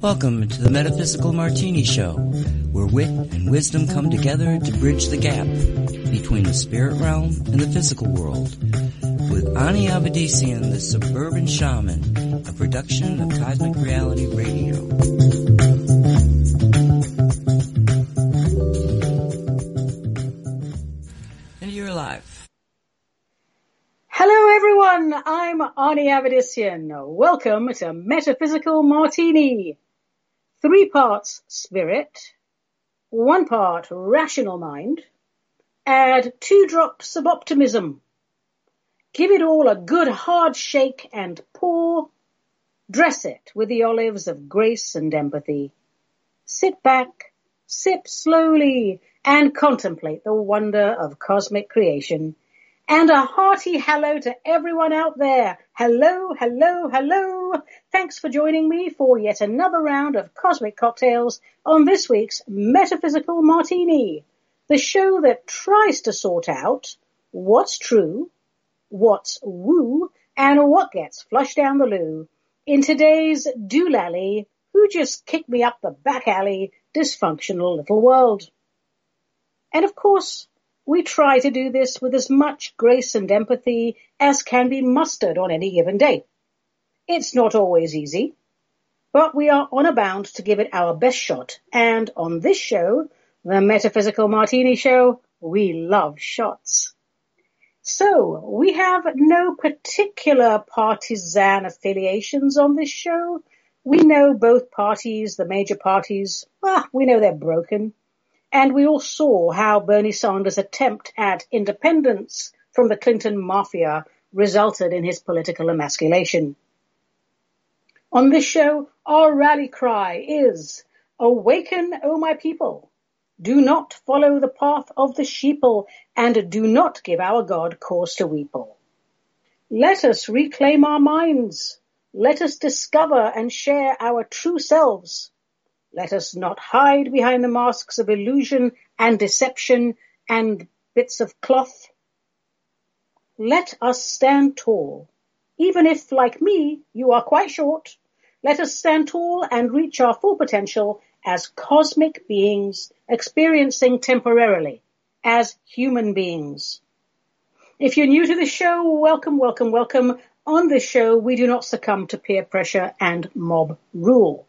Welcome to the Metaphysical Martini Show, where wit and wisdom come together to bridge the gap between the spirit realm and the physical world. With Ani Avedissian, the Suburban Shaman, a production of Cosmic Reality Radio. I'm Ani Avedissian. Welcome to Metaphysical Martini. Three parts spirit, one part rational mind, add two drops of optimism. Give it all a good hard shake and pour. Dress it with the olives of grace and empathy. Sit back, sip slowly, and contemplate the wonder of cosmic creation. And a hearty hello to everyone out there. Hello, hello, hello. Thanks for joining me for yet another round of cosmic cocktails on this week's Metaphysical Martini, the show that tries to sort out what's true, what's woo, and what gets flushed down the loo in today's doolally, who just kicked me up the back alley, dysfunctional little world. And of course, we try to do this with as much grace and empathy as can be mustered on any given day. It's not always easy, but we are on a bound to give it our best shot. And on this show, the Metaphysical Martini Show, we love shots. So, we have no particular partisan affiliations on this show. We know both parties, the major parties, ah, we know they're broken. And we all saw how Bernie Sanders' attempt at independence from the Clinton mafia resulted in his political emasculation. On this show, our rally cry is, Awaken, O my people! Do not follow the path of the sheeple, and do not give our God cause to weeple. Let us reclaim our minds. Let us discover and share our true selves. Let us not hide behind the masks of illusion and deception and bits of cloth. Let us stand tall. Even if, like me, you are quite short, let us stand tall and reach our full potential as cosmic beings experiencing temporarily as human beings. If you're new to the show, welcome, welcome, welcome. On this show, we do not succumb to peer pressure and mob rule.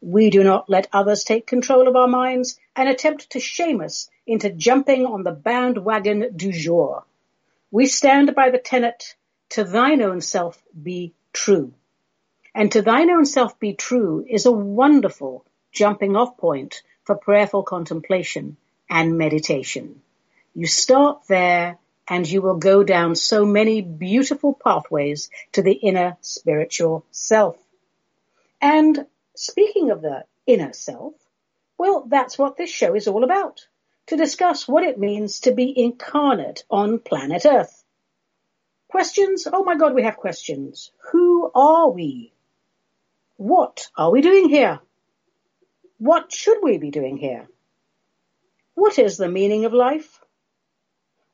We do not let others take control of our minds and attempt to shame us into jumping on the bandwagon du jour. We stand by the tenet, to thine own self be true. And to thine own self be true is a wonderful jumping off point for prayerful contemplation and meditation. You start there and you will go down so many beautiful pathways to the inner spiritual self. And Speaking of the inner self, well, that's what this show is all about. To discuss what it means to be incarnate on planet Earth. Questions? Oh my God, we have questions. Who are we? What are we doing here? What should we be doing here? What is the meaning of life?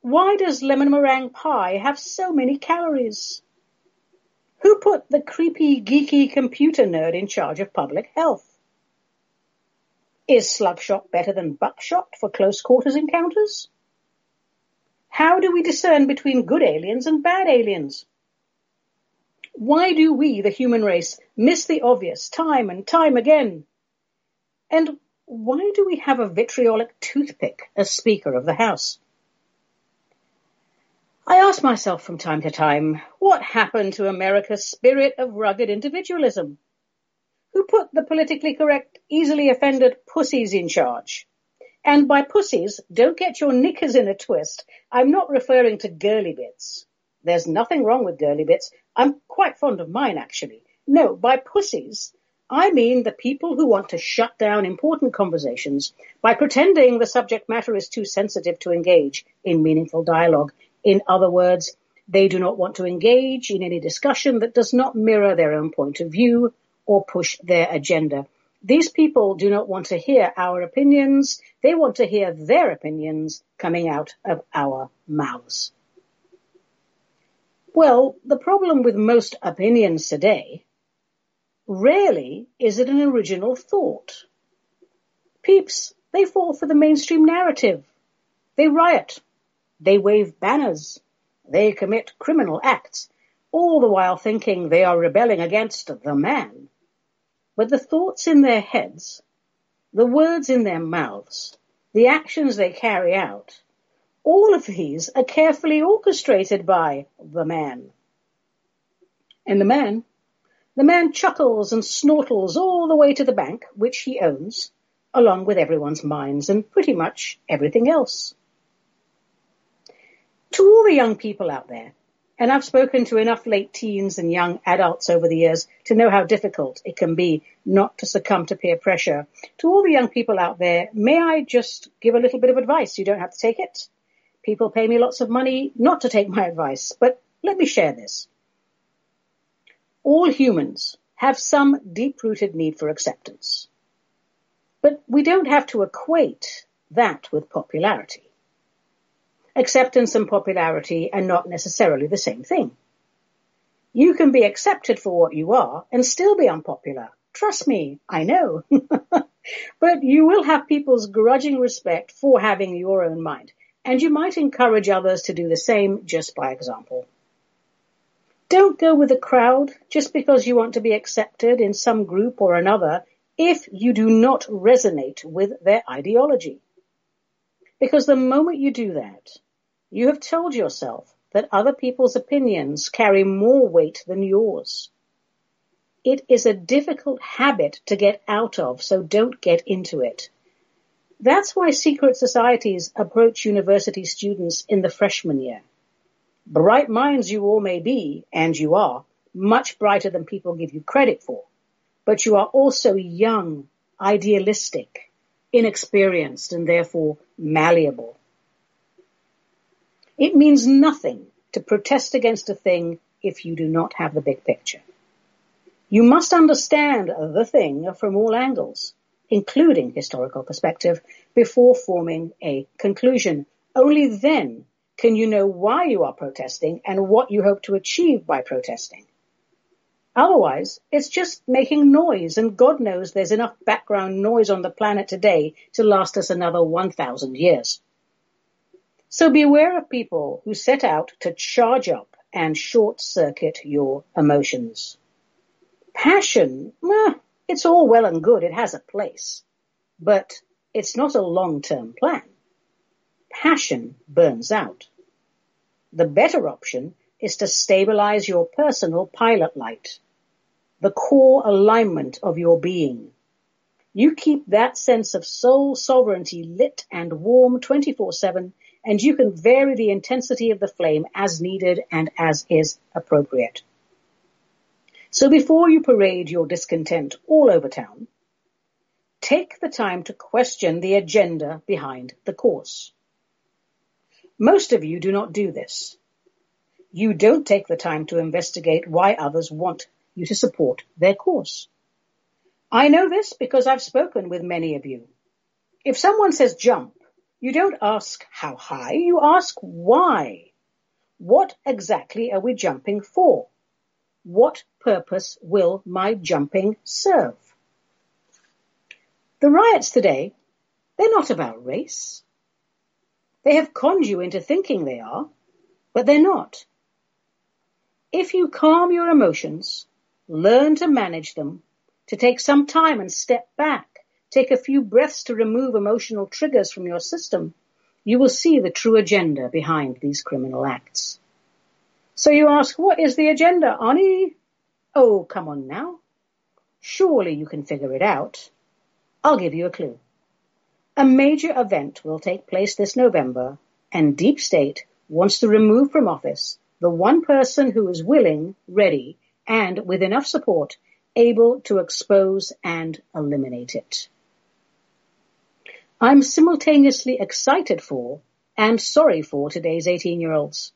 Why does lemon meringue pie have so many calories? Who put the creepy, geeky computer nerd in charge of public health? Is slugshot better than buckshot for close quarters encounters? How do we discern between good aliens and bad aliens? Why do we, the human race, miss the obvious time and time again? And why do we have a vitriolic toothpick as Speaker of the House? I ask myself from time to time, what happened to America's spirit of rugged individualism? Who put the politically correct, easily offended pussies in charge? And by pussies, don't get your knickers in a twist. I'm not referring to girly bits. There's nothing wrong with girly bits. I'm quite fond of mine, actually. No, by pussies, I mean the people who want to shut down important conversations by pretending the subject matter is too sensitive to engage in meaningful dialogue in other words, they do not want to engage in any discussion that does not mirror their own point of view or push their agenda. These people do not want to hear our opinions. They want to hear their opinions coming out of our mouths. Well, the problem with most opinions today, rarely is it an original thought. Peeps, they fall for the mainstream narrative. They riot. They wave banners. They commit criminal acts, all the while thinking they are rebelling against the man. But the thoughts in their heads, the words in their mouths, the actions they carry out, all of these are carefully orchestrated by the man. And the man, the man chuckles and snortles all the way to the bank, which he owns, along with everyone's minds and pretty much everything else. To all the young people out there, and I've spoken to enough late teens and young adults over the years to know how difficult it can be not to succumb to peer pressure. To all the young people out there, may I just give a little bit of advice? You don't have to take it. People pay me lots of money not to take my advice, but let me share this. All humans have some deep-rooted need for acceptance. But we don't have to equate that with popularity. Acceptance and popularity are not necessarily the same thing. You can be accepted for what you are and still be unpopular. Trust me, I know. but you will have people's grudging respect for having your own mind, and you might encourage others to do the same just by example. Don't go with the crowd just because you want to be accepted in some group or another if you do not resonate with their ideology. Because the moment you do that, you have told yourself that other people's opinions carry more weight than yours. It is a difficult habit to get out of, so don't get into it. That's why secret societies approach university students in the freshman year. Bright minds you all may be, and you are, much brighter than people give you credit for but you are also young, idealistic, inexperienced, and therefore malleable. It means nothing to protest against a thing if you do not have the big picture. You must understand the thing from all angles, including historical perspective, before forming a conclusion. Only then can you know why you are protesting and what you hope to achieve by protesting. Otherwise, it's just making noise, and God knows there's enough background noise on the planet today to last us another 1,000 years. So beware of people who set out to charge up and short circuit your emotions. Passion, eh, it's all well and good, it has a place, but it's not a long-term plan. Passion burns out. The better option is to stabilize your personal pilot light, the core alignment of your being. You keep that sense of soul sovereignty lit and warm 24-7 and you can vary the intensity of the flame as needed and as is appropriate. So before you parade your discontent all over town, take the time to question the agenda behind the course. Most of you do not do this. You don't take the time to investigate why others want you to support their course. I know this because I've spoken with many of you. If someone says jump, you don't ask how high, you ask why. What exactly are we jumping for? What purpose will my jumping serve? The riots today, they're not about race. They have conned you into thinking they are, but they're not. If you calm your emotions, learn to manage them, to take some time and step back, take a few breaths to remove emotional triggers from your system, you will see the true agenda behind these criminal acts. So you ask, what is the agenda, Ani? Oh, come on now. Surely you can figure it out. I'll give you a clue. A major event will take place this November and Deep State wants to remove from office the one person who is willing, ready, and with enough support, able to expose and eliminate it. I'm simultaneously excited for and sorry for today's 18 year olds.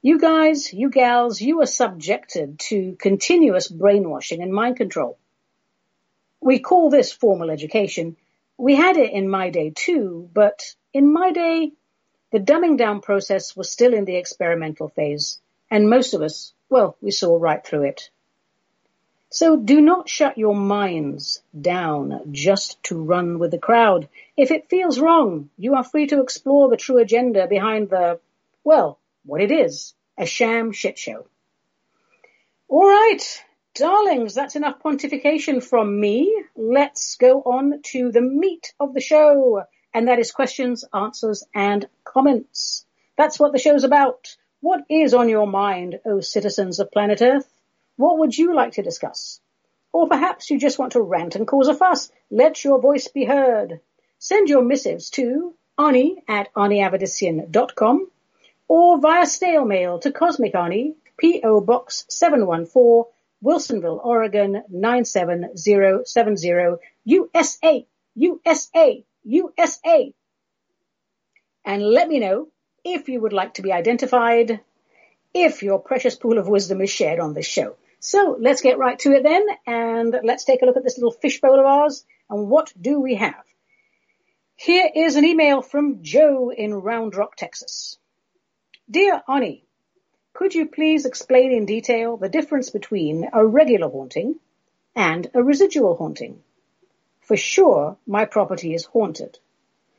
You guys, you gals, you are subjected to continuous brainwashing and mind control. We call this formal education. We had it in my day too, but in my day, the dumbing down process was still in the experimental phase, And most of us, well, we saw right through it. So do not shut your minds down just to run with the crowd. If it feels wrong, you are free to explore the true agenda behind the, well, what it is, a sham shit show. All right, darlings, that's enough pontification from me. Let's go on to the meat of the show, and that is questions, answers, and comments. That's what the show's about. What is on your mind, O citizens of planet Earth? What would you like to discuss? Or perhaps you just want to rant and cause a fuss. Let your voice be heard. Send your missives to Ani at or via snail mail to Cosmic Ani, P.O. Box 714, Wilsonville, Oregon 97070, USA, USA, USA. And let me know if you would like to be identified, if your precious pool of wisdom is shared on this show. So let's get right to it then, and let's take a look at this little fishbowl of ours, and what do we have? Here is an email from Joe in Round Rock, Texas. Dear Ani, could you please explain in detail the difference between a regular haunting and a residual haunting? For sure, my property is haunted.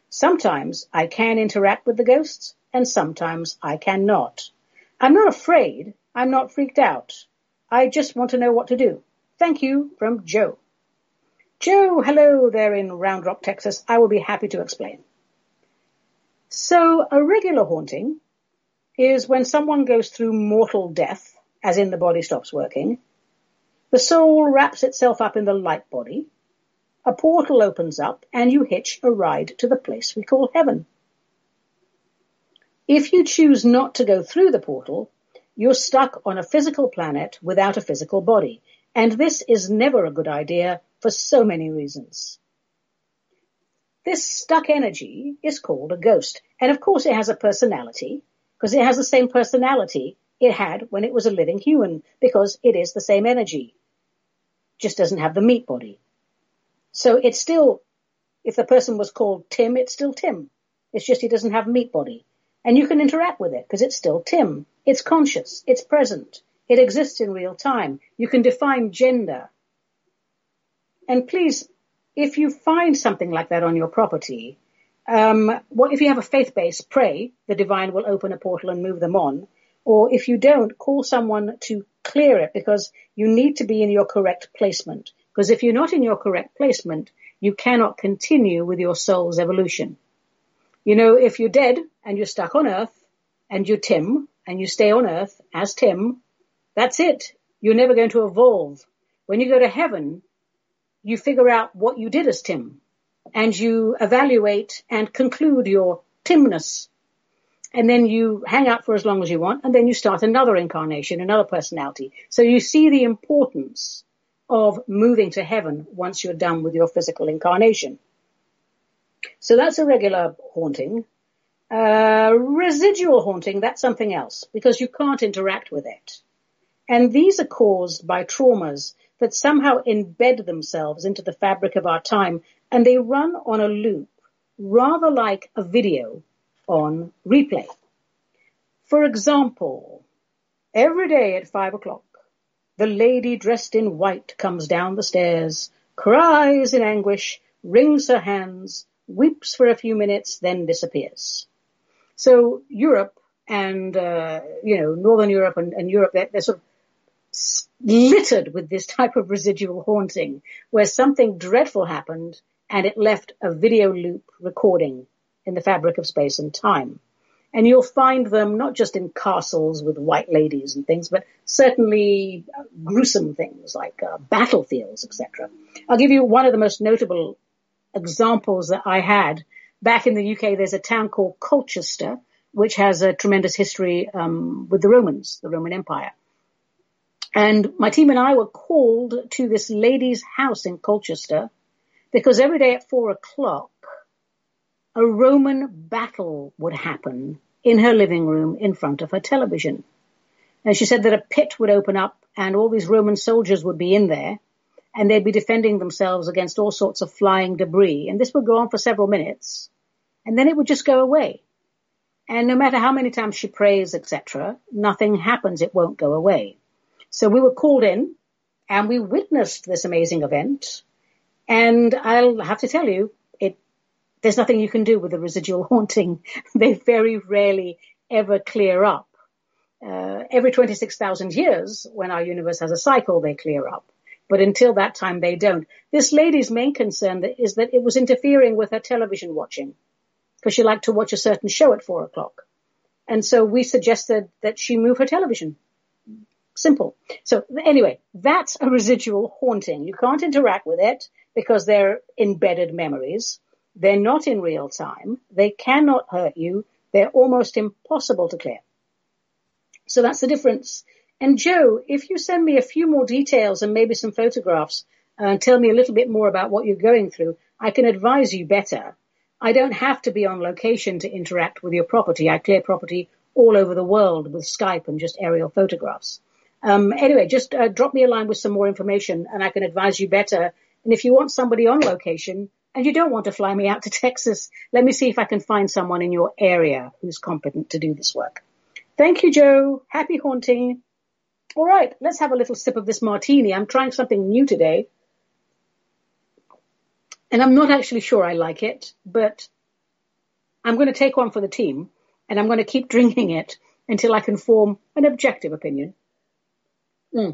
Sometimes I can interact with the ghosts, and sometimes I cannot. I'm not afraid. I'm not freaked out. I just want to know what to do. Thank you from Joe. Joe, hello there in Round Rock, Texas. I will be happy to explain. So a regular haunting is when someone goes through mortal death, as in the body stops working. The soul wraps itself up in the light body. A portal opens up and you hitch a ride to the place we call heaven. If you choose not to go through the portal, you're stuck on a physical planet without a physical body. And this is never a good idea for so many reasons. This stuck energy is called a ghost. And of course it has a personality because it has the same personality it had when it was a living human because it is the same energy. Just doesn't have the meat body. So it's still, if the person was called Tim, it's still Tim. It's just he doesn't have meat body. And you can interact with it because it's still Tim. It's conscious. It's present. It exists in real time. You can define gender. And please, if you find something like that on your property, um, if you have a faith base, pray the divine will open a portal and move them on. Or if you don't, call someone to clear it because you need to be in your correct placement. Because if you're not in your correct placement, you cannot continue with your soul's evolution. You know, if you're dead and you're stuck on earth and you're Tim and you stay on earth as Tim, that's it. You're never going to evolve. When you go to heaven, you figure out what you did as Tim and you evaluate and conclude your Timness. And then you hang out for as long as you want and then you start another incarnation, another personality. So you see the importance of moving to heaven once you're done with your physical incarnation. So that's a regular haunting. Uh, residual haunting, that's something else because you can't interact with it. And these are caused by traumas that somehow embed themselves into the fabric of our time and they run on a loop rather like a video on replay. For example, every day at five o'clock, the lady dressed in white comes down the stairs, cries in anguish, wrings her hands, weeps for a few minutes, then disappears. So Europe and, uh, you know, Northern Europe and, and Europe, they're, they're, sort of littered with this type of residual haunting where something dreadful happened and it left a video loop recording in the fabric of space and time. And you'll find them not just in castles with white ladies and things, but certainly gruesome things like uh, battlefields, etc. I'll give you one of the most notable examples that I had back in the UK. There's a town called Colchester, which has a tremendous history um, with the Romans, the Roman Empire. And my team and I were called to this lady's house in Colchester because every day at four o'clock, a Roman battle would happen in her living room in front of her television. And she said that a pit would open up and all these Roman soldiers would be in there and they'd be defending themselves against all sorts of flying debris. And this would go on for several minutes and then it would just go away. And no matter how many times she prays, etc., nothing happens. It won't go away. So we were called in and we witnessed this amazing event. And I'll have to tell you, there's nothing you can do with the residual haunting. they very rarely ever clear up. Uh, every 26,000 years, when our universe has a cycle, they clear up. But until that time, they don't. This lady's main concern is that it was interfering with her television watching because she liked to watch a certain show at four o'clock. And so we suggested that she move her television. Simple. So anyway, that's a residual haunting. You can't interact with it because they're embedded memories. They're not in real time. They cannot hurt you. They're almost impossible to clear. So that's the difference. And Joe, if you send me a few more details and maybe some photographs uh, and tell me a little bit more about what you're going through, I can advise you better. I don't have to be on location to interact with your property. I clear property all over the world with Skype and just aerial photographs. Um, anyway, just uh, drop me a line with some more information and I can advise you better. And if you want somebody on location and you don't want to fly me out to Texas, let me see if I can find someone in your area who's competent to do this work. Thank you, Joe. Happy haunting. All right, let's have a little sip of this martini. I'm trying something new today. And I'm not actually sure I like it, but I'm going to take one for the team and I'm going to keep drinking it until I can form an objective opinion. Mm.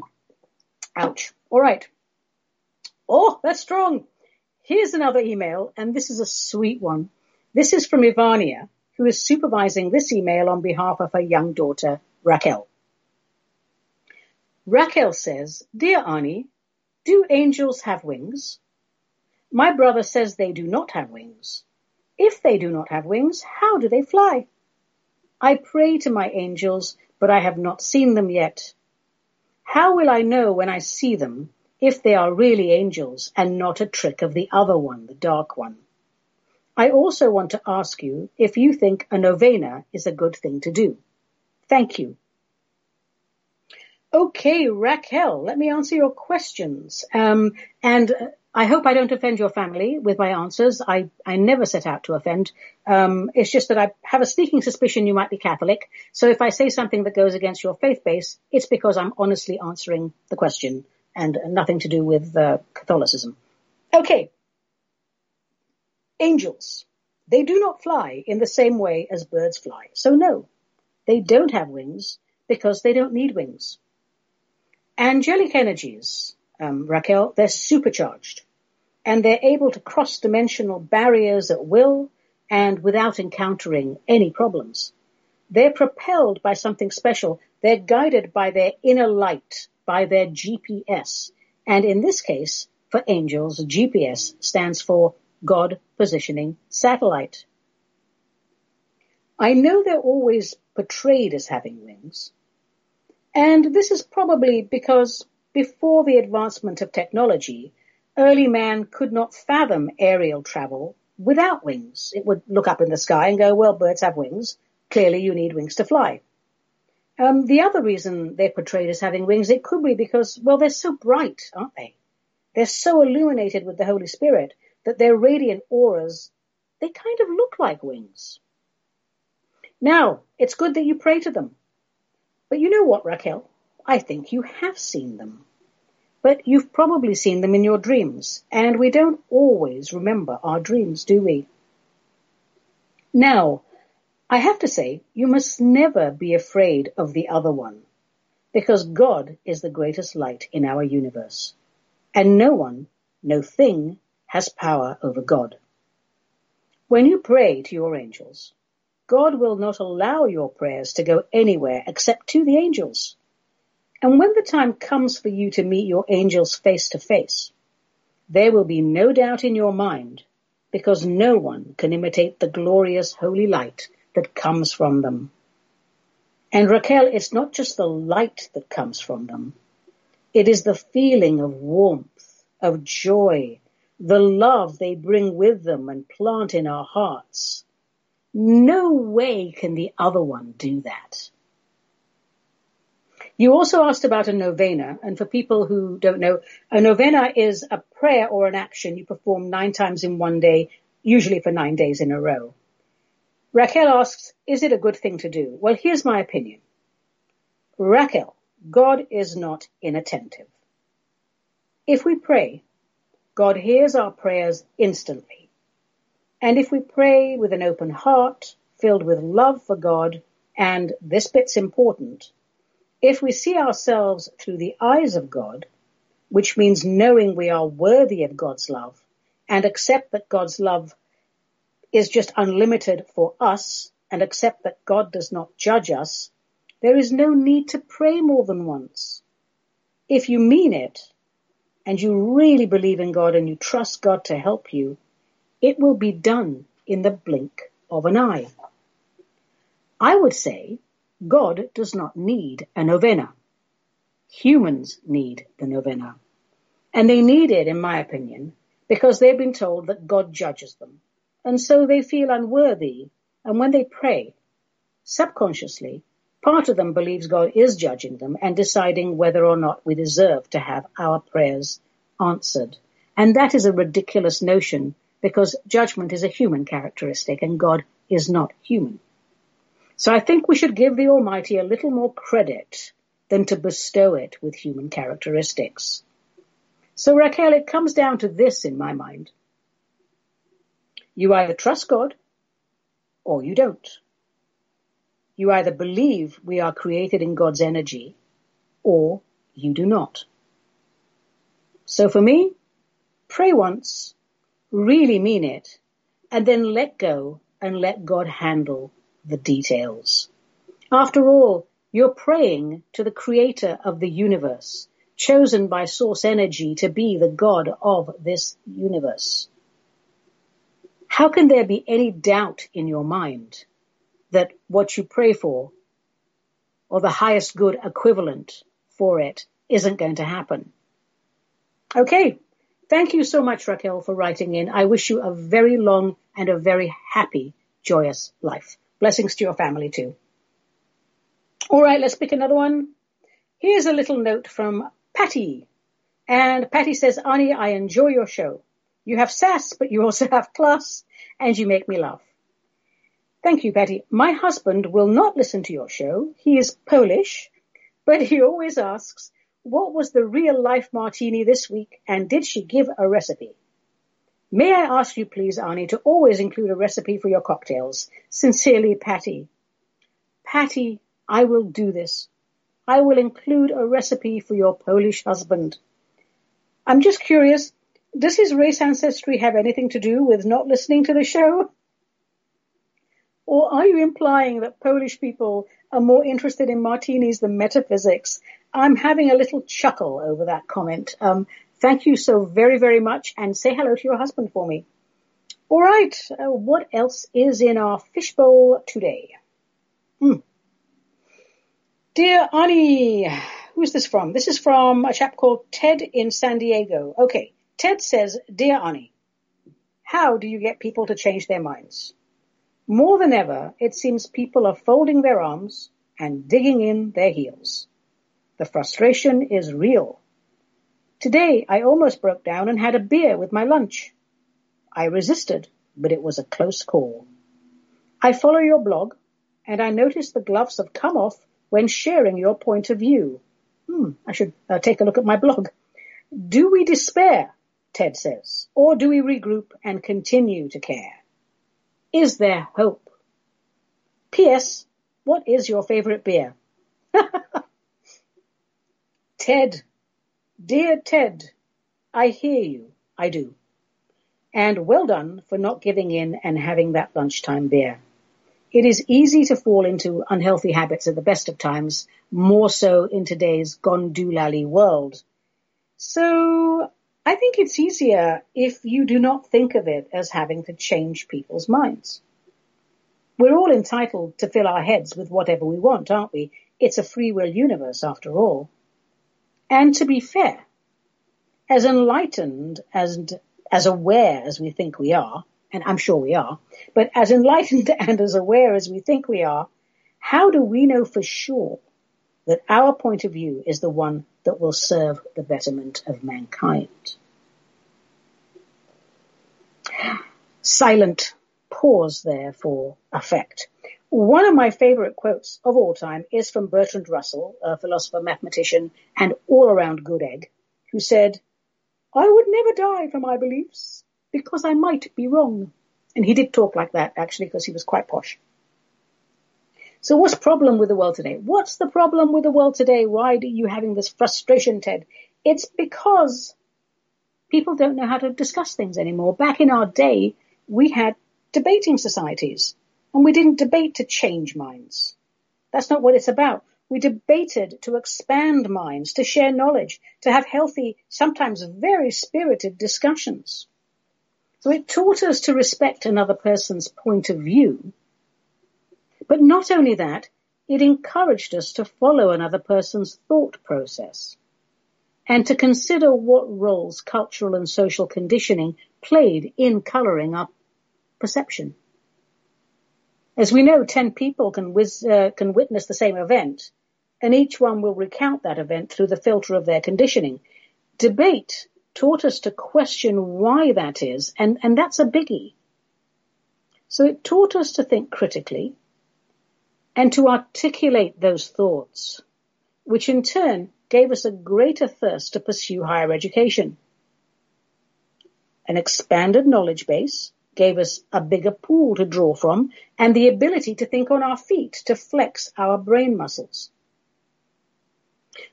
Ouch. All right. Oh, that's strong. Here's another email, and this is a sweet one. This is from Ivania, who is supervising this email on behalf of her young daughter, Raquel. Raquel says, Dear Ani, do angels have wings? My brother says they do not have wings. If they do not have wings, how do they fly? I pray to my angels, but I have not seen them yet. How will I know when I see them if they are really angels and not a trick of the other one, the dark one? I also want to ask you if you think a novena is a good thing to do. Thank you. Okay, Raquel, let me answer your questions. Um, and uh, I hope I don't offend your family with my answers. I, I never set out to offend. Um, it's just that I have a sneaking suspicion you might be Catholic. So if I say something that goes against your faith base, it's because I'm honestly answering the question and nothing to do with uh, Catholicism. Okay, Angels. They do not fly in the same way as birds fly. So no, they don't have wings because they don't need wings. Angelic energies, um, Raquel, they're supercharged and they're able to cross dimensional barriers at will and without encountering any problems. They're propelled by something special. They're guided by their inner light, by their GPS. And in this case, for angels, GPS stands for God Positioning Satellite. I know they're always portrayed as having wings, and this is probably because before the advancement of technology, early man could not fathom aerial travel without wings. It would look up in the sky and go, well, birds have wings. Clearly you need wings to fly. Um, the other reason they're portrayed as having wings, it could be because, well, they're so bright, aren't they? They're so illuminated with the Holy Spirit that their radiant auras, they kind of look like wings. Now, it's good that you pray to them. But you know what, Raquel? I think you have seen them. But you've probably seen them in your dreams, and we don't always remember our dreams, do we? Now, I have to say, you must never be afraid of the other one, because God is the greatest light in our universe, and no one, no thing has power over God. When you pray to your angels, God will not allow your prayers to go anywhere except to the angels. And when the time comes for you to meet your angels face to face, there will be no doubt in your mind because no one can imitate the glorious holy light that comes from them. And Raquel, it's not just the light that comes from them. It is the feeling of warmth, of joy, the love they bring with them and plant in our hearts. No way can the other one do that. You also asked about a novena, and for people who don't know, a novena is a prayer or an action you perform nine times in one day, usually for nine days in a row. Raquel asks, is it a good thing to do? Well, here's my opinion. Raquel, God is not inattentive. If we pray, God hears our prayers instantly. And if we pray with an open heart, filled with love for God, and this bit's important, if we see ourselves through the eyes of God, which means knowing we are worthy of God's love and accept that God's love is just unlimited for us and accept that God does not judge us, there is no need to pray more than once. If you mean it and you really believe in God and you trust God to help you, it will be done in the blink of an eye. I would say God does not need a novena. Humans need the novena. And they need it, in my opinion, because they've been told that God judges them. And so they feel unworthy. And when they pray, subconsciously, part of them believes God is judging them and deciding whether or not we deserve to have our prayers answered. And that is a ridiculous notion because judgment is a human characteristic and God is not human. So I think we should give the Almighty a little more credit than to bestow it with human characteristics. So Raquel, it comes down to this in my mind. You either trust God or you don't. You either believe we are created in God's energy or you do not. So for me, pray once, really mean it, and then let go and let God handle the details. After all, you're praying to the creator of the universe, chosen by source energy to be the God of this universe. How can there be any doubt in your mind that what you pray for or the highest good equivalent for it isn't going to happen? Okay. Thank you so much, Raquel, for writing in. I wish you a very long and a very happy, joyous life. Blessings to your family too. All right, let's pick another one. Here's a little note from Patty. And Patty says, Ani, I enjoy your show. You have sass, but you also have class, and you make me laugh. Thank you, Patty. My husband will not listen to your show. He is Polish, but he always asks, what was the real life martini this week, and did she give a recipe? May I ask you please, Ani, to always include a recipe for your cocktails? Sincerely, Patty. Patty, I will do this. I will include a recipe for your Polish husband. I'm just curious, does his race ancestry have anything to do with not listening to the show? Or are you implying that Polish people are more interested in martinis than metaphysics? I'm having a little chuckle over that comment. Um, Thank you so very, very much and say hello to your husband for me. All right. Uh, what else is in our fishbowl today? Hmm. Dear Ani, who's this from? This is from a chap called Ted in San Diego. Okay. Ted says, Dear Ani, how do you get people to change their minds? More than ever, it seems people are folding their arms and digging in their heels. The frustration is real. Today I almost broke down and had a beer with my lunch. I resisted, but it was a close call. I follow your blog, and I notice the gloves have come off when sharing your point of view. Hmm, I should uh, take a look at my blog. Do we despair, Ted says, or do we regroup and continue to care? Is there hope? P.S. What is your favorite beer? Ted, Dear Ted, I hear you. I do. And well done for not giving in and having that lunchtime beer. It is easy to fall into unhealthy habits at the best of times, more so in today's gondulali world. So I think it's easier if you do not think of it as having to change people's minds. We're all entitled to fill our heads with whatever we want, aren't we? It's a free will universe after all. And to be fair, as enlightened as, as aware as we think we are, and I'm sure we are, but as enlightened and as aware as we think we are, how do we know for sure that our point of view is the one that will serve the betterment of mankind? Silent pause there for effect. One of my favorite quotes of all time is from Bertrand Russell, a philosopher, mathematician, and all-around good egg, who said, I would never die for my beliefs because I might be wrong. And he did talk like that, actually, because he was quite posh. So what's the problem with the world today? What's the problem with the world today? Why are you having this frustration, Ted? It's because people don't know how to discuss things anymore. Back in our day, we had debating societies and we didn't debate to change minds. That's not what it's about. We debated to expand minds, to share knowledge, to have healthy, sometimes very spirited discussions. So it taught us to respect another person's point of view but not only that, it encouraged us to follow another person's thought process and to consider what roles cultural and social conditioning played in coloring our perception. As we know, 10 people can, uh, can witness the same event, and each one will recount that event through the filter of their conditioning. Debate taught us to question why that is, and, and that's a biggie. So it taught us to think critically, and to articulate those thoughts, which in turn gave us a greater thirst to pursue higher education. An expanded knowledge base gave us a bigger pool to draw from and the ability to think on our feet, to flex our brain muscles.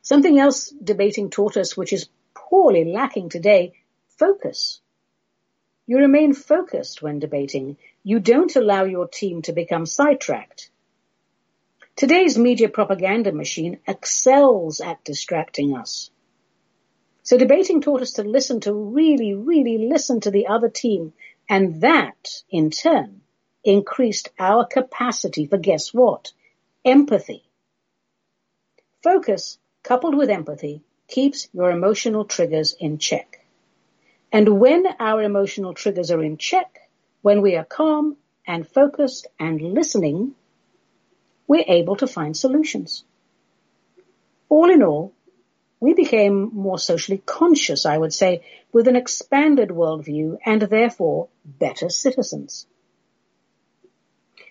Something else debating taught us, which is poorly lacking today, focus. You remain focused when debating. You don't allow your team to become sidetracked. Today's media propaganda machine excels at distracting us. So debating taught us to listen to really, really listen to the other team. And that, in turn, increased our capacity for guess what? Empathy. Focus, coupled with empathy, keeps your emotional triggers in check. And when our emotional triggers are in check, when we are calm and focused and listening, we're able to find solutions. All in all, we became more socially conscious, I would say, with an expanded worldview and therefore better citizens.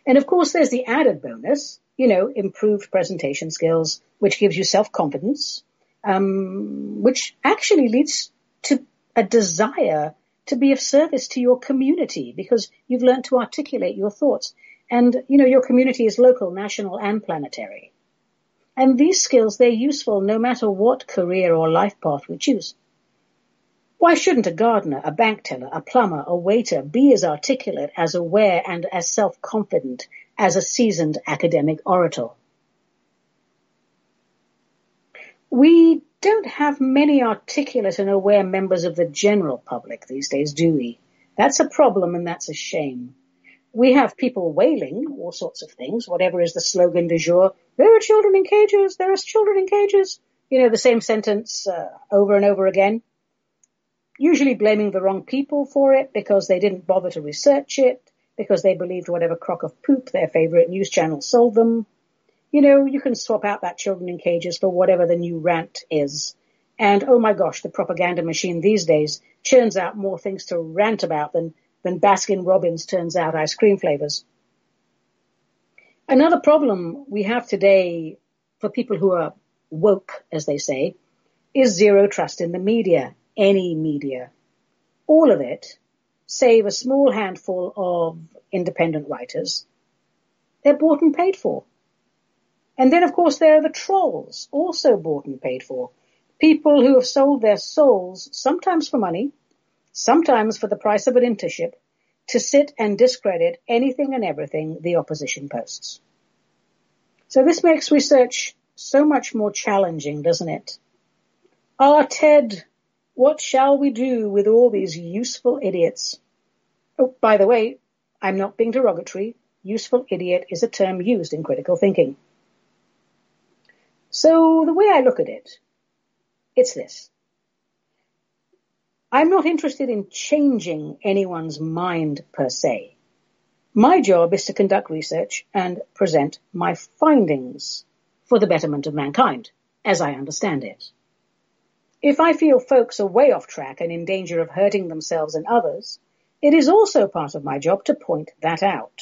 And of course, there's the added bonus, you know, improved presentation skills, which gives you self-confidence, um, which actually leads to a desire to be of service to your community because you've learned to articulate your thoughts. And, you know, your community is local, national, and planetary. And these skills, they're useful no matter what career or life path we choose. Why shouldn't a gardener, a bank teller, a plumber, a waiter be as articulate, as aware, and as self-confident as a seasoned academic orator? We don't have many articulate and aware members of the general public these days, do we? That's a problem and that's a shame we have people wailing all sorts of things, whatever is the slogan du jour. There are children in cages. There are children in cages. You know, the same sentence uh, over and over again. Usually blaming the wrong people for it because they didn't bother to research it, because they believed whatever crock of poop their favorite news channel sold them. You know, you can swap out that children in cages for whatever the new rant is. And oh my gosh, the propaganda machine these days churns out more things to rant about than than Baskin Robbins turns out ice cream flavors. Another problem we have today for people who are woke, as they say, is zero trust in the media, any media. All of it, save a small handful of independent writers, they're bought and paid for. And then of course there are the trolls, also bought and paid for. People who have sold their souls, sometimes for money, sometimes for the price of an internship, to sit and discredit anything and everything the opposition posts. So this makes research so much more challenging, doesn't it? Ah, Ted, what shall we do with all these useful idiots? Oh, by the way, I'm not being derogatory. Useful idiot is a term used in critical thinking. So the way I look at it, it's this. I'm not interested in changing anyone's mind per se. My job is to conduct research and present my findings for the betterment of mankind, as I understand it. If I feel folks are way off track and in danger of hurting themselves and others, It is also part of my job to point that out.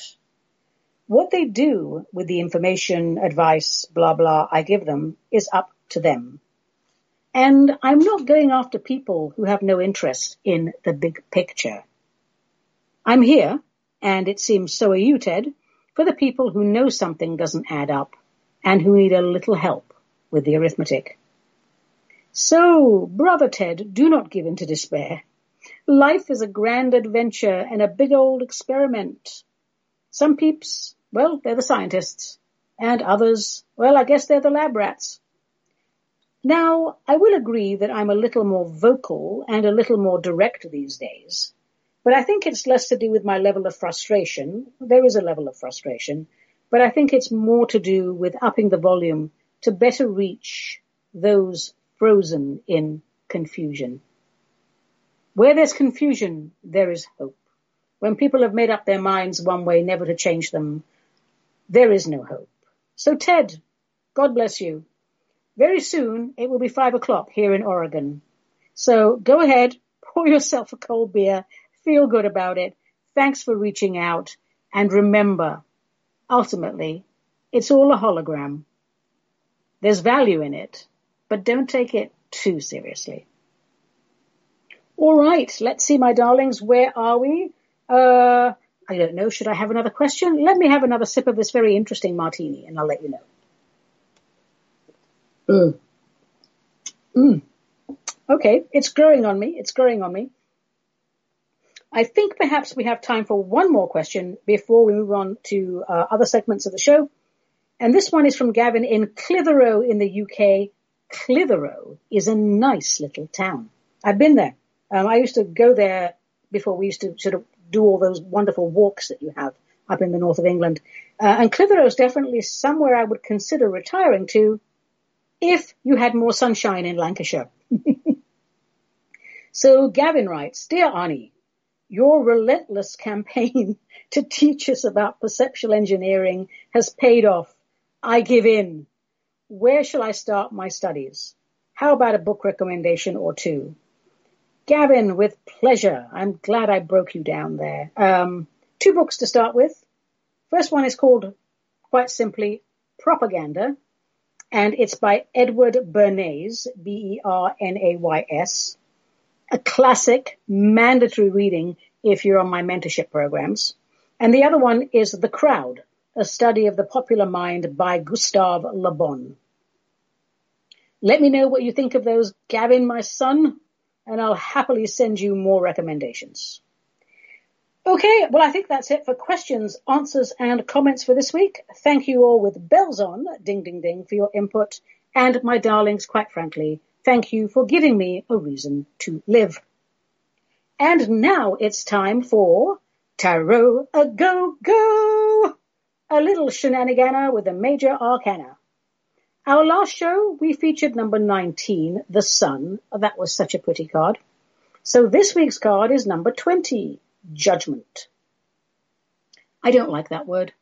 What they do with the information, advice, blah, blah I give them is up to them. And I'm not going after people who have no interest in the big picture. I'm here, and it seems so are you, Ted, for the people who know something doesn't add up and who need a little help with the arithmetic. So, brother Ted, do not give in to despair. Life is a grand adventure and a big old experiment. Some peeps, well, they're the scientists. And others, well, I guess they're the lab rats. Now, I will agree that I'm a little more vocal and a little more direct these days, but I think it's less to do with my level of frustration. There is a level of frustration, but I think it's more to do with upping the volume to better reach those frozen in confusion. Where there's confusion, there is hope. When people have made up their minds one way, never to change them, there is no hope. So Ted, God bless you. Very soon it will be five o'clock here in Oregon. So go ahead, pour yourself a cold beer, feel good about it. Thanks for reaching out. And remember, ultimately, it's all a hologram. There's value in it, but don't take it too seriously. All right, let's see, my darlings, where are we? Uh, I don't know. Should I have another question? Let me have another sip of this very interesting martini and I'll let you know. Mm. Mm. Okay, it's growing on me. It's growing on me. I think perhaps we have time for one more question before we move on to uh, other segments of the show. And this one is from Gavin in Clitheroe in the UK. Clitheroe is a nice little town. I've been there. Um, I used to go there before we used to sort of do all those wonderful walks that you have up in the north of England. Uh, and Clitheroe is definitely somewhere I would consider retiring to if you had more sunshine in Lancashire. so Gavin writes, Dear Ani, your relentless campaign to teach us about perceptual engineering has paid off. I give in. Where shall I start my studies? How about a book recommendation or two? Gavin, with pleasure. I'm glad I broke you down there. Um, two books to start with. First one is called, quite simply, Propaganda, and it's by Edward Bernays, B-E-R-N-A-Y-S. A classic, mandatory reading if you're on my mentorship programs. And the other one is The Crowd, a study of the popular mind by Gustave Le Bon. Let me know what you think of those, Gavin, my son, and I'll happily send you more recommendations. Okay, well, I think that's it for questions, answers, and comments for this week. Thank you all with bells on, ding, ding, ding, for your input. And my darlings, quite frankly, thank you for giving me a reason to live. And now it's time for Tarot a Go Go! A little shenanigana with a major arcana. Our last show, we featured number 19, The Sun. That was such a pretty card. So this week's card is number 20, judgment. I don't like that word.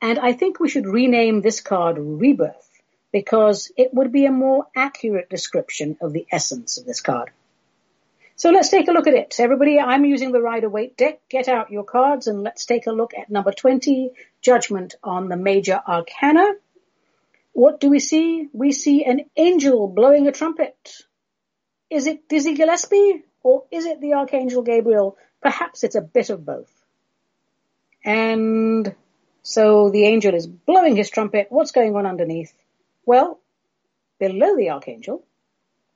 And I think we should rename this card rebirth because it would be a more accurate description of the essence of this card. So let's take a look at it. Everybody, I'm using the Rider Waite deck. Get out your cards and let's take a look at number 20, Judgment on the Major Arcana. What do we see? We see an angel blowing a trumpet. Is it Dizzy Gillespie or is it the Archangel Gabriel Perhaps it's a bit of both. And so the angel is blowing his trumpet. What's going on underneath? Well, below the archangel,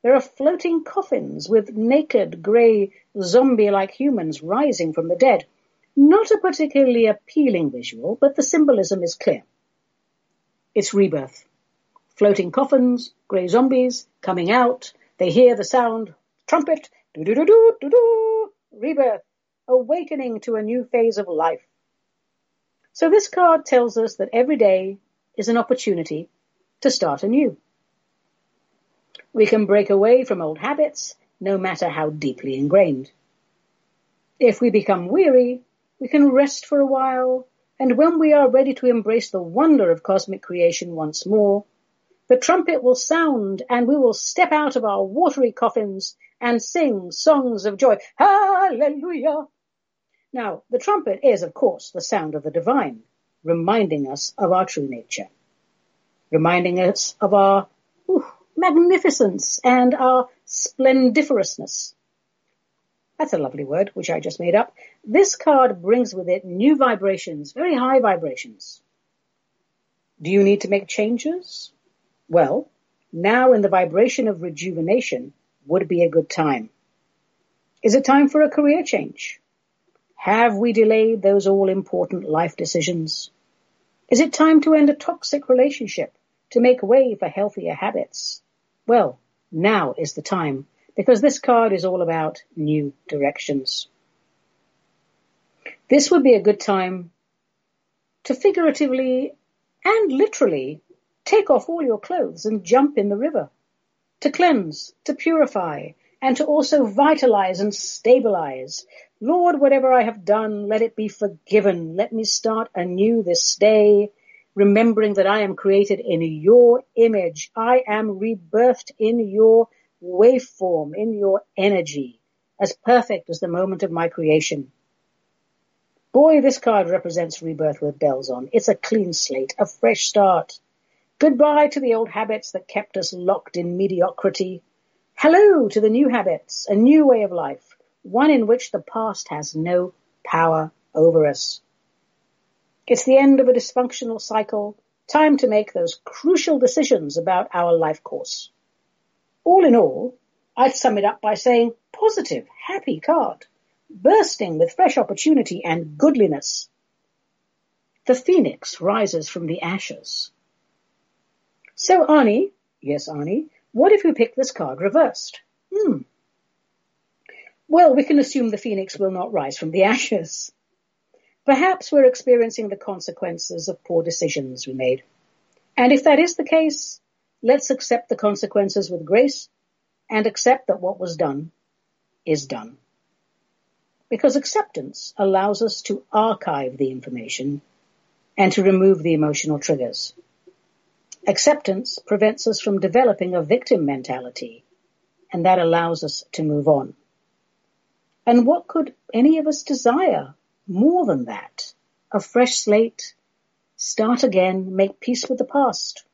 there are floating coffins with naked, grey, zombie-like humans rising from the dead. Not a particularly appealing visual, but the symbolism is clear. It's rebirth. Floating coffins, grey zombies, coming out. They hear the sound, trumpet, do-do-do-do-do-do, rebirth awakening to a new phase of life. So this card tells us that every day is an opportunity to start anew. We can break away from old habits, no matter how deeply ingrained. If we become weary, we can rest for a while, and when we are ready to embrace the wonder of cosmic creation once more, the trumpet will sound and we will step out of our watery coffins and sing songs of joy. Hallelujah! Now, the trumpet is, of course, the sound of the divine, reminding us of our true nature, reminding us of our ooh, magnificence and our splendiferousness. That's a lovely word, which I just made up. This card brings with it new vibrations, very high vibrations. Do you need to make changes? Well, now in the vibration of rejuvenation would be a good time. Is it time for a career change? Have we delayed those all important life decisions? Is it time to end a toxic relationship to make way for healthier habits? Well, now is the time because this card is all about new directions. This would be a good time to figuratively and literally take off all your clothes and jump in the river, to cleanse, to purify, and to also vitalize and stabilize. Lord, whatever I have done, let it be forgiven. Let me start anew this day, remembering that I am created in your image. I am rebirthed in your waveform, in your energy, as perfect as the moment of my creation. Boy, this card represents rebirth with bells on. It's a clean slate, a fresh start. Goodbye to the old habits that kept us locked in mediocrity. Hello to the new habits, a new way of life, one in which the past has no power over us. It's the end of a dysfunctional cycle, time to make those crucial decisions about our life course. All in all, I'd sum it up by saying positive, happy card, bursting with fresh opportunity and goodliness. The phoenix rises from the ashes. So Ani, yes Ani, what if we pick this card reversed? Hmm. Well, we can assume the phoenix will not rise from the ashes. Perhaps we're experiencing the consequences of poor decisions we made. And if that is the case, let's accept the consequences with grace and accept that what was done is done. Because acceptance allows us to archive the information and to remove the emotional triggers. Acceptance prevents us from developing a victim mentality, and that allows us to move on. And what could any of us desire more than that? A fresh slate, start again, make peace with the past.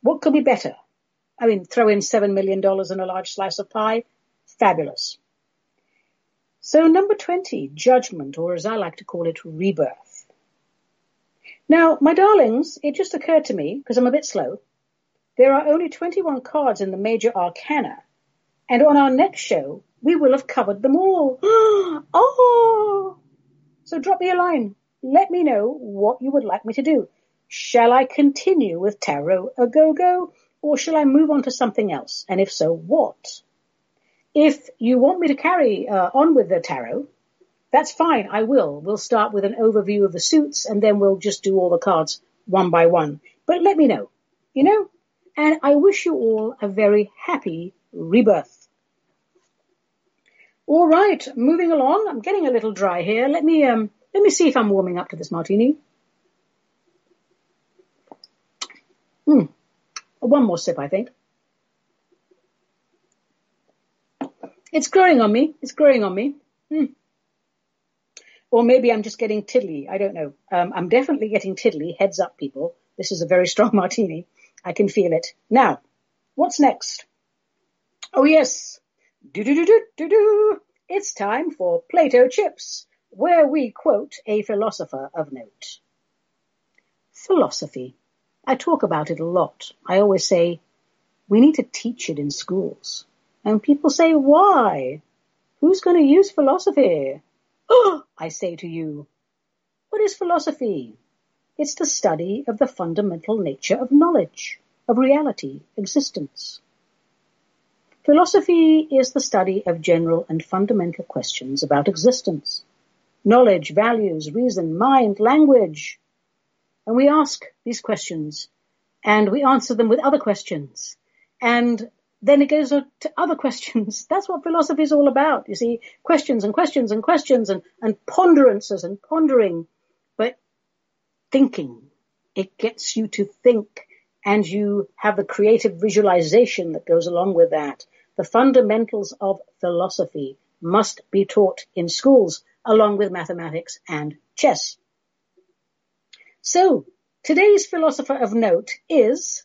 What could be better? I mean, throw in $7 million and a large slice of pie. Fabulous. So number 20, judgment, or as I like to call it, rebirth. Now, my darlings, it just occurred to me, because I'm a bit slow, there are only 21 cards in the major arcana, and on our next show, we will have covered them all. oh! So drop me a line. Let me know what you would like me to do. Shall I continue with Tarot a go-go, or shall I move on to something else? And if so, what? If you want me to carry uh, on with the tarot, that's fine. I will. We'll start with an overview of the suits and then we'll just do all the cards one by one. But let me know, you know, and I wish you all a very happy rebirth. All right, moving along. I'm getting a little dry here. Let me, um, let me see if I'm warming up to this martini. Hmm. One more sip, I think. It's growing on me. It's growing on me. Hmm. Or maybe I'm just getting tiddly. I don't know. Um, I'm definitely getting tiddly. Heads up, people. This is a very strong martini. I can feel it. Now, what's next? Oh yes. Do do do do do do. It's time for Plato Chips, where we quote a philosopher of note. Philosophy. I talk about it a lot. I always say, we need to teach it in schools. And people say, why? Who's going to use philosophy? Oh, I say to you, what is philosophy? It's the study of the fundamental nature of knowledge, of reality, existence. Philosophy is the study of general and fundamental questions about existence, knowledge, values, reason, mind, language. And we ask these questions and we answer them with other questions. And then it goes to other questions. That's what philosophy is all about. You see, questions and questions and questions and, and ponderances and pondering, but thinking. It gets you to think and you have the creative visualization that goes along with that. The fundamentals of philosophy must be taught in schools. along with mathematics and chess. So, today's philosopher of note is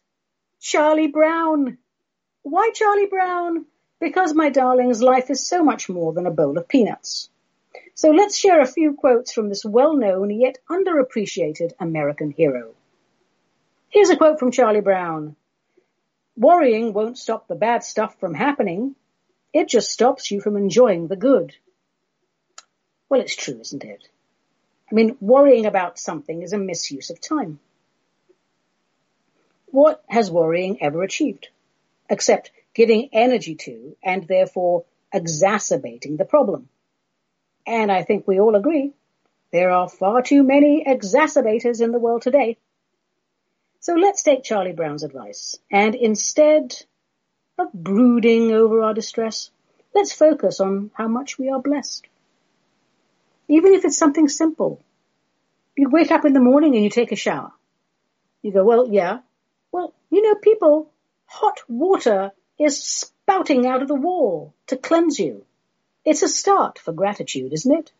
Charlie Brown. Why Charlie Brown? Because, my darlings, life is so much more than a bowl of peanuts. So let's share a few quotes from this well-known yet underappreciated American hero. Here's a quote from Charlie Brown. Worrying won't stop the bad stuff from happening. It just stops you from enjoying the good. Well, it's true, isn't it? I mean, worrying about something is a misuse of time. What has worrying ever achieved? Except giving energy to and therefore exacerbating the problem. And I think we all agree there are far too many exacerbators in the world today. So let's take Charlie Brown's advice and instead of brooding over our distress, let's focus on how much we are blessed. Even if it's something simple. You wake up in the morning and you take a shower. You go, well, yeah. Well, you know, people, hot water is spouting out of the wall to cleanse you. It's a start for gratitude, isn't it?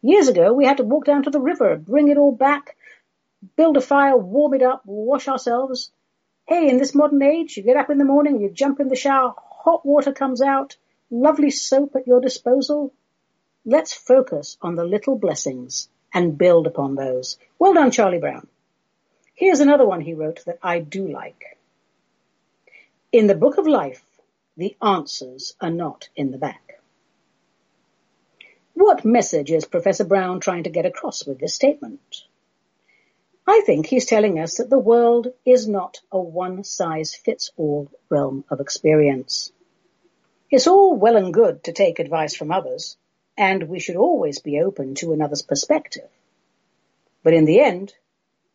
Years ago, we had to walk down to the river, bring it all back, build a fire, warm it up, wash ourselves. Hey, in this modern age, you get up in the morning, you jump in the shower, hot water comes out, lovely soap at your disposal. Let's focus on the little blessings and build upon those. Well done, Charlie Brown. Here's another one he wrote that I do like. In the book of life, the answers are not in the back. What message is Professor Brown trying to get across with this statement? I think he's telling us that the world is not a one-size-fits-all realm of experience. It's all well and good to take advice from others, and we should always be open to another's perspective. But in the end,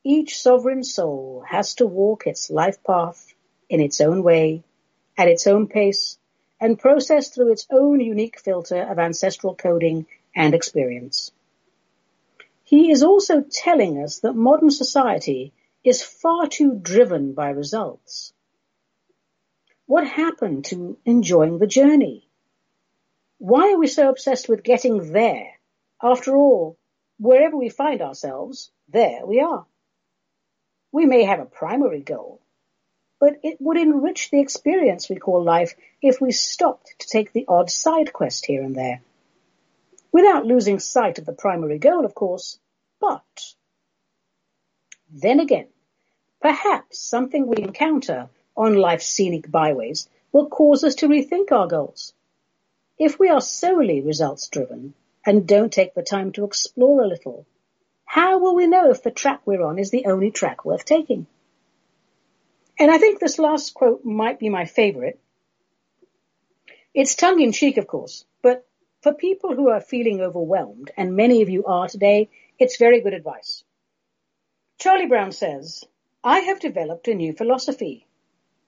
each sovereign soul has to walk its life path in its own way, at its own pace, and processed through its own unique filter of ancestral coding and experience. He is also telling us that modern society is far too driven by results. What happened to enjoying the journey? Why are we so obsessed with getting there? After all, wherever we find ourselves, there we are. We may have a primary goal, but it would enrich the experience we call life if we stopped to take the odd side quest here and there. Without losing sight of the primary goal, of course, but then again, perhaps something we encounter on life's scenic byways will cause us to rethink our goals. If we are solely results driven and don't take the time to explore a little, how will we know if the track we're on is the only track worth taking? And I think this last quote might be my favorite. It's tongue in cheek, of course, but for people who are feeling overwhelmed, and many of you are today, it's very good advice. Charlie Brown says, I have developed a new philosophy.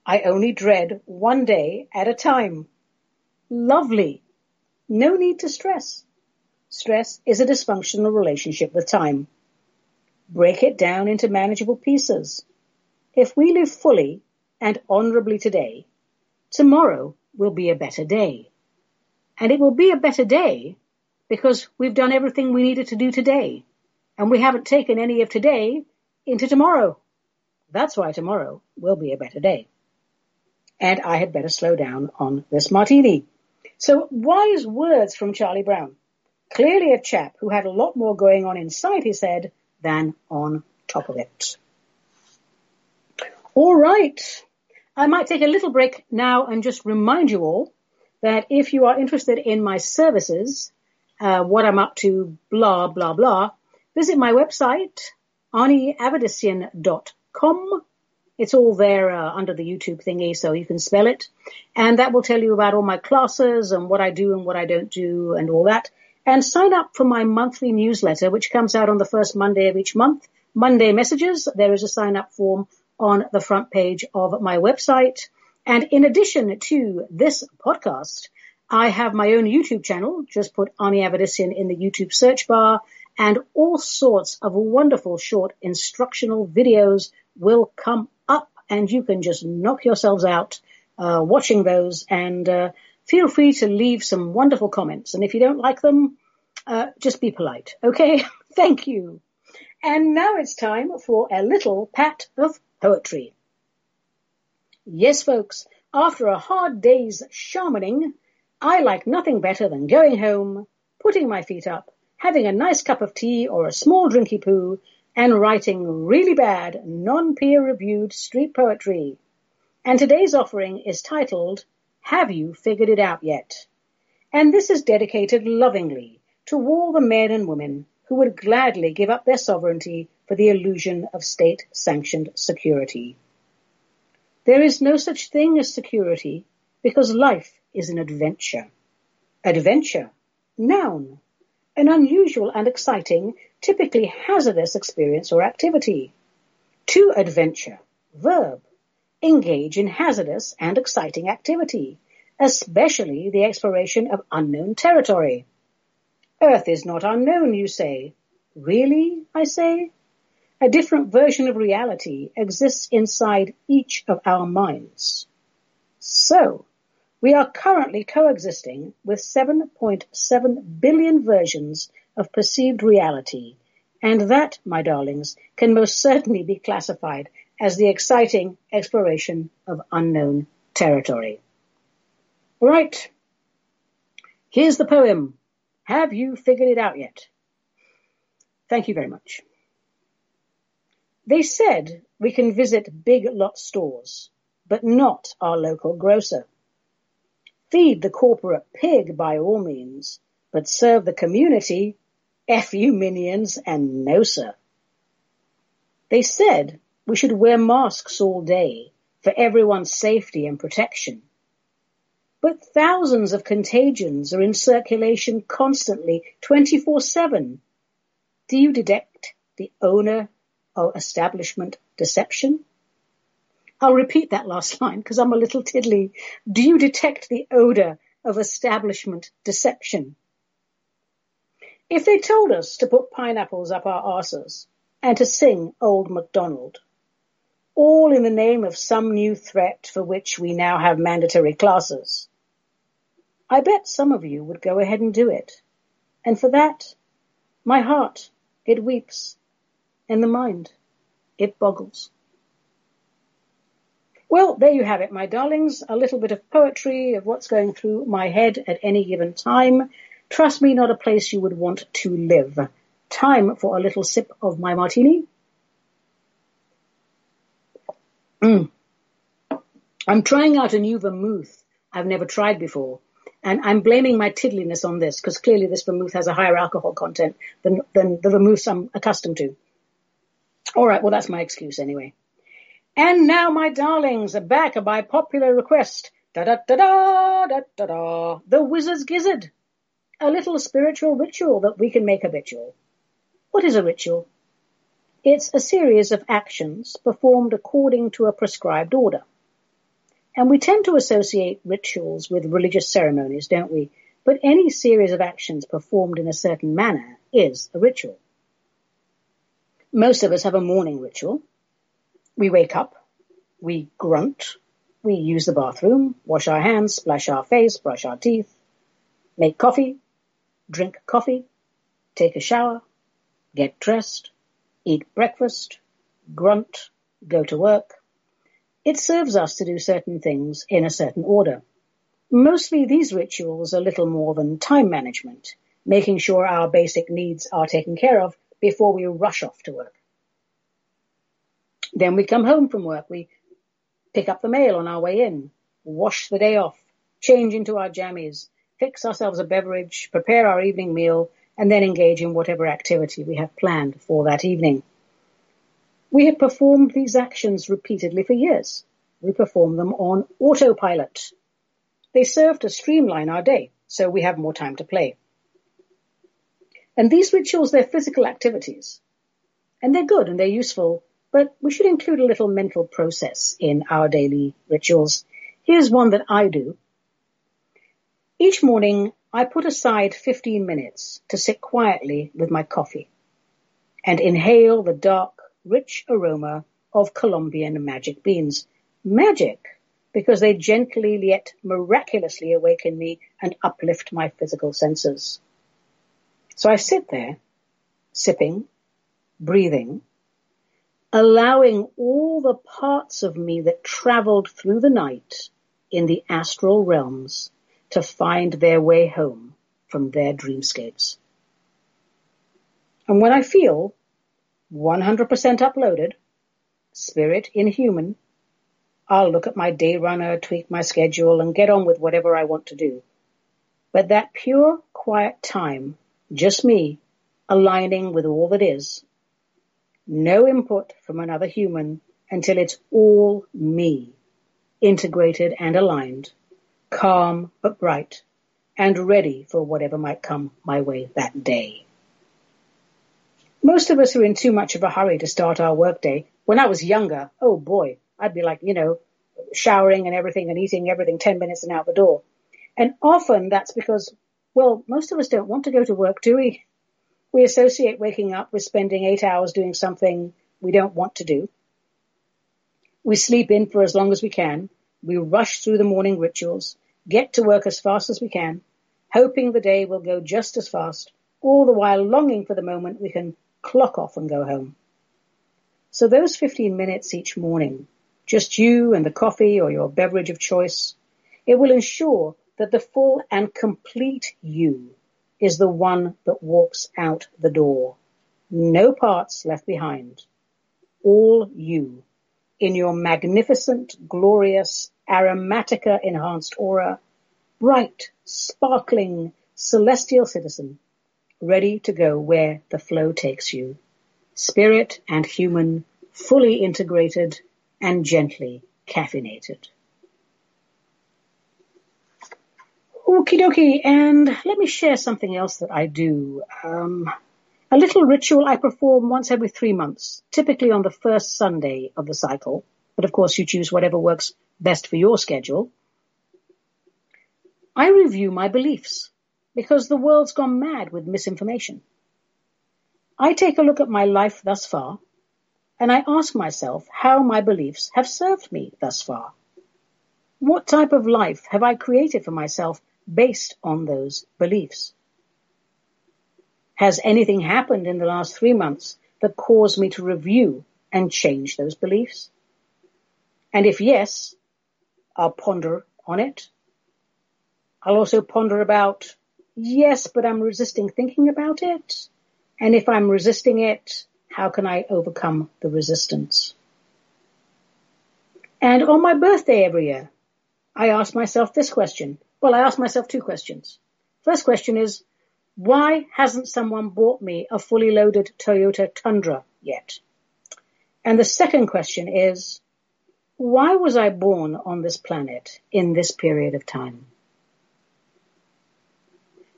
I only dread one day at a time. Lovely. No need to stress. Stress is a dysfunctional relationship with time. Break it down into manageable pieces. If we live fully and honorably today, tomorrow will be a better day. And it will be a better day because we've done everything we needed to do today. And we haven't taken any of today into tomorrow. That's why tomorrow will be a better day. And I had better slow down on this martini. So wise words from Charlie Brown. Clearly a chap who had a lot more going on inside his head than on top of it. All right. I might take a little break now and just remind you all that if you are interested in my services, uh, what I'm up to, blah, blah, blah, visit my website, aniavedissian.com. It's all there uh, under the YouTube thingy, so you can spell it. And that will tell you about all my classes and what I do and what I don't do and all that. And sign up for my monthly newsletter, which comes out on the first Monday of each month. Monday messages. There is a sign up form on the front page of my website. And in addition to this podcast, I have my own YouTube channel. Just put Ani Avedissian in the YouTube search bar and all sorts of wonderful short instructional videos will come up and you can just knock yourselves out uh, watching those and uh, feel free to leave some wonderful comments. And if you don't like them, Uh, just be polite, okay? Thank you. And now it's time for a little pat of poetry. Yes, folks, after a hard day's shamaning, I like nothing better than going home, putting my feet up, having a nice cup of tea or a small drinky poo, and writing really bad, non-peer reviewed street poetry. And today's offering is titled, Have You Figured It Out Yet? And this is dedicated lovingly to all the men and women who would gladly give up their sovereignty for the illusion of state-sanctioned security. There is no such thing as security because life is an adventure. Adventure, noun, an unusual and exciting, typically hazardous experience or activity. To adventure, verb, engage in hazardous and exciting activity, especially the exploration of unknown territory. Earth is not unknown, you say. Really, I say? A different version of reality exists inside each of our minds. So, we are currently coexisting with 7.7 billion versions of perceived reality, and that, my darlings, can most certainly be classified as the exciting exploration of unknown territory. Right. Here's the poem. Have you figured it out yet? Thank you very much. They said we can visit big lot stores, but not our local grocer. Feed the corporate pig by all means, but serve the community, F you minions, and no sir. They said we should wear masks all day for everyone's safety and protection. But thousands of contagions are in circulation constantly, 24-7. Do you detect the owner or establishment deception? I'll repeat that last line because I'm a little tiddly. Do you detect the odor of establishment deception? If they told us to put pineapples up our arses and to sing Old MacDonald, all in the name of some new threat for which we now have mandatory classes, I bet some of you would go ahead and do it. And for that, my heart, it weeps, and the mind, it boggles. Well, there you have it, my darlings. A little bit of poetry of what's going through my head at any given time. Trust me, not a place you would want to live. Time for a little sip of my martini. Mm. I'm trying out a new vermouth I've never tried before. And I'm blaming my tiddliness on this because clearly this vermouth has a higher alcohol content than, than the vermouths I'm accustomed to. All right, well, that's my excuse anyway. And now, my darlings, back by popular request. Da da da da da da da. The Wizard's Gizzard. A little spiritual ritual that we can make habitual. What is a ritual? It's a series of actions performed according to a prescribed order. And we tend to associate rituals with religious ceremonies, don't we? But any series of actions performed in a certain manner is a ritual. Most of us have a morning ritual, we wake up, we grunt, we use the bathroom, wash our hands, splash our face, brush our teeth, make coffee, drink coffee, take a shower, get dressed, eat breakfast, grunt, go to work. It serves us to do certain things in a certain order. Mostly these rituals are little more than time management, making sure our basic needs are taken care of before we rush off to work. Then we come home from work. We pick up the mail on our way in, wash the day off, change into our jammies, fix ourselves a beverage, prepare our evening meal, and then engage in whatever activity we have planned for that evening. We have performed these actions repeatedly for years. We perform them on autopilot. They serve to streamline our day, so we have more time to play. And these rituals, they're physical activities. And they're good and they're useful but we should include a little mental process in our daily rituals. Here's one that I do. Each morning, I put aside 15 minutes to sit quietly with my coffee and inhale the dark, rich aroma of Colombian magic beans. Magic, because they gently yet miraculously awaken me and uplift my physical senses. So I sit there, sipping, breathing, allowing all the parts of me that traveled through the night in the astral realms to find their way home from their dreamscapes. And when I feel 100% uploaded, spirit in human, I'll look at my day runner, tweak my schedule, and get on with whatever I want to do. But that pure, quiet time, just me, aligning with all that is, no input from another human until it's all me, integrated and aligned, calm but bright, and ready for whatever might come my way that day. Most of us are in too much of a hurry to start our workday. When I was younger, oh boy, I'd be like, you know, showering and everything and eating everything 10 minutes and out the door. And often that's because, well, most of us don't want to go to work, do we? We associate waking up with spending eight hours doing something we don't want to do. We sleep in for as long as we can. We rush through the morning rituals, get to work as fast as we can, hoping the day will go just as fast, all the while longing for the moment we can clock off and go home. So those 15 minutes each morning, just you and the coffee or your beverage of choice, it will ensure that the full and complete you is the one that walks out the door. No parts left behind. All you in your magnificent, glorious, aromatica enhanced aura, bright, sparkling, celestial citizen, ready to go where the flow takes you. Spirit and human, fully integrated and gently caffeinated. Okie dokie, and let me share something else that I do. Um, a little ritual I perform once every three months, typically on the first Sunday of the cycle, but of course you choose whatever works best for your schedule. I review my beliefs because the world's gone mad with misinformation. I take a look at my life thus far and I ask myself how my beliefs have served me thus far. What type of life have I created for myself based on those beliefs? Has anything happened in the last three months that caused me to review and change those beliefs? And if yes, I'll ponder on it. I'll also ponder about, yes, but I'm resisting thinking about it. And if I'm resisting it, how can I overcome the resistance? And on my birthday every year, I ask myself this question. Well, I ask myself two questions. First question is, why hasn't someone bought me a fully loaded Toyota Tundra yet? And the second question is, why was I born on this planet in this period of time?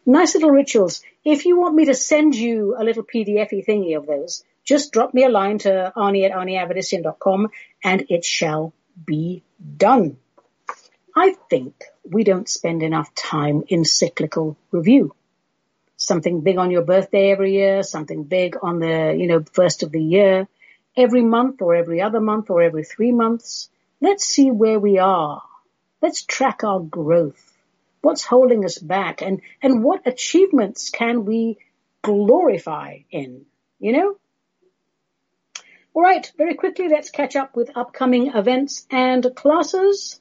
Nice little rituals. If you want me to send you a little PDF thingy of those, just drop me a line to Ani at and it shall be done. I think we don't spend enough time in cyclical review. Something big on your birthday every year, something big on the, you know, first of the year, every month or every other month or every three months. Let's see where we are. Let's track our growth. What's holding us back and, and what achievements can we glorify in, you know? All right, very quickly, let's catch up with upcoming events and classes.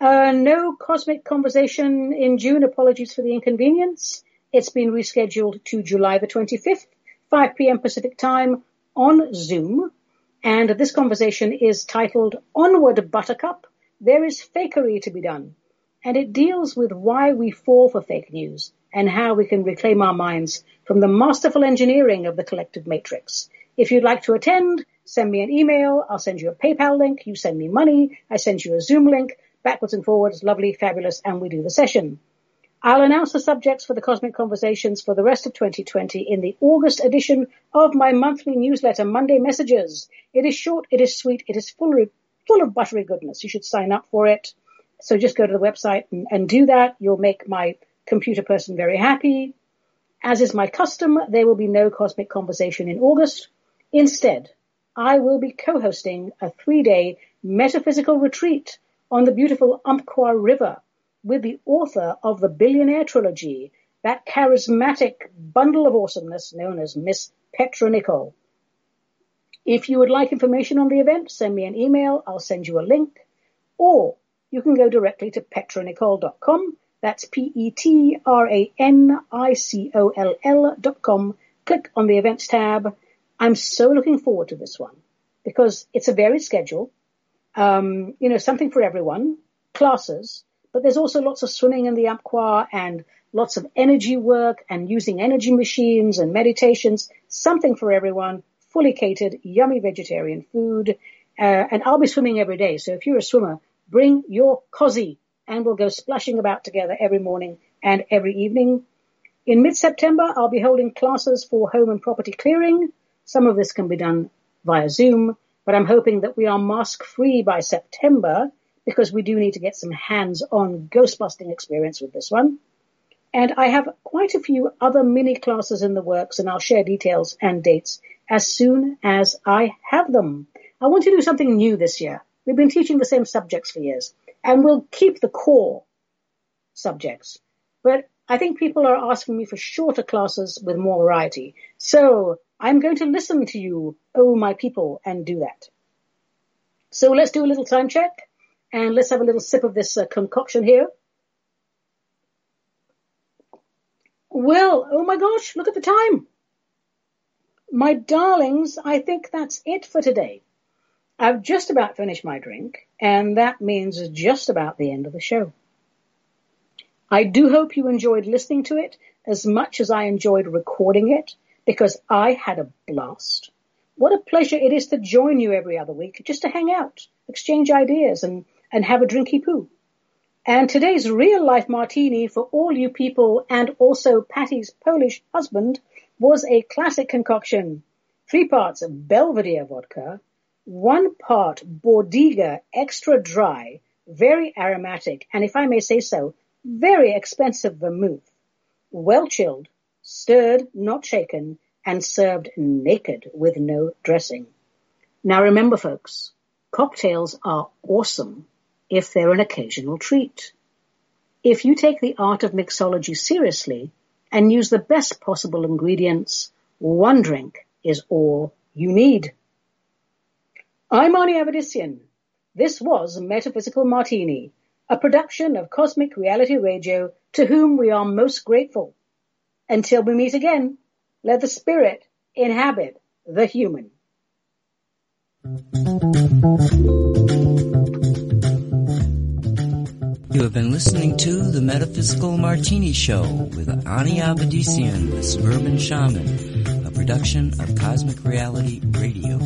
Uh, no cosmic conversation in June. Apologies for the inconvenience. It's been rescheduled to July the 25th, 5 p.m. Pacific time on Zoom. And this conversation is titled Onward Buttercup. There is fakery to be done. And it deals with why we fall for fake news and how we can reclaim our minds from the masterful engineering of the collective matrix. If you'd like to attend, send me an email. I'll send you a PayPal link. You send me money. I send you a Zoom link. Backwards and forwards, lovely, fabulous, and we do the session. I'll announce the subjects for the Cosmic Conversations for the rest of 2020 in the August edition of my monthly newsletter, Monday Messages. It is short, it is sweet, it is full of, full of buttery goodness. You should sign up for it. So just go to the website and, and do that. You'll make my computer person very happy. As is my custom, there will be no Cosmic Conversation in August. Instead, I will be co-hosting a three-day metaphysical retreat on the beautiful Umpqua River with the author of the Billionaire Trilogy, that charismatic bundle of awesomeness known as Miss Petra Nicole. If you would like information on the event, send me an email. I'll send you a link. Or you can go directly to petranicole.com. That's P-E-T-R-A-N-I-C-O-L-L dot com. Click on the events tab. I'm so looking forward to this one because it's a varied schedule. Um, you know, something for everyone, classes, but there's also lots of swimming in the Umpqua and lots of energy work and using energy machines and meditations, something for everyone, fully catered, yummy vegetarian food. Uh, and I'll be swimming every day. So if you're a swimmer, bring your cozy and we'll go splashing about together every morning and every evening. In mid-September, I'll be holding classes for home and property clearing. Some of this can be done via Zoom, but I'm hoping that we are mask free by September because we do need to get some hands-on ghost busting experience with this one. And I have quite a few other mini classes in the works and I'll share details and dates as soon as I have them. I want to do something new this year. We've been teaching the same subjects for years and we'll keep the core subjects. But I think people are asking me for shorter classes with more variety. So I'm going to listen to you, oh my people, and do that. So let's do a little time check and let's have a little sip of this uh, concoction here. Well, oh my gosh, look at the time. My darlings, I think that's it for today. I've just about finished my drink, and that means just about the end of the show. I do hope you enjoyed listening to it as much as I enjoyed recording it because I had a blast. What a pleasure it is to join you every other week just to hang out, exchange ideas and, and have a drinky poo. And today's real life martini for all you people and also Patty's Polish husband was a classic concoction. Three parts of Belvedere vodka, one part Bordiga extra dry, very aromatic, and if I may say so, very expensive vermouth, well chilled, stirred, not shaken, and served naked with no dressing. Now remember folks, cocktails are awesome if they're an occasional treat. If you take the art of mixology seriously and use the best possible ingredients, one drink is all you need. I'm Ani Avedissian. This was Metaphysical Martini, a production of Cosmic Reality Radio to whom we are most grateful. Until we meet again, let the spirit inhabit the human. You have been listening to the Metaphysical Martini Show with Ani Avedissian, the Suburban Shaman, a production of Cosmic Reality Radio.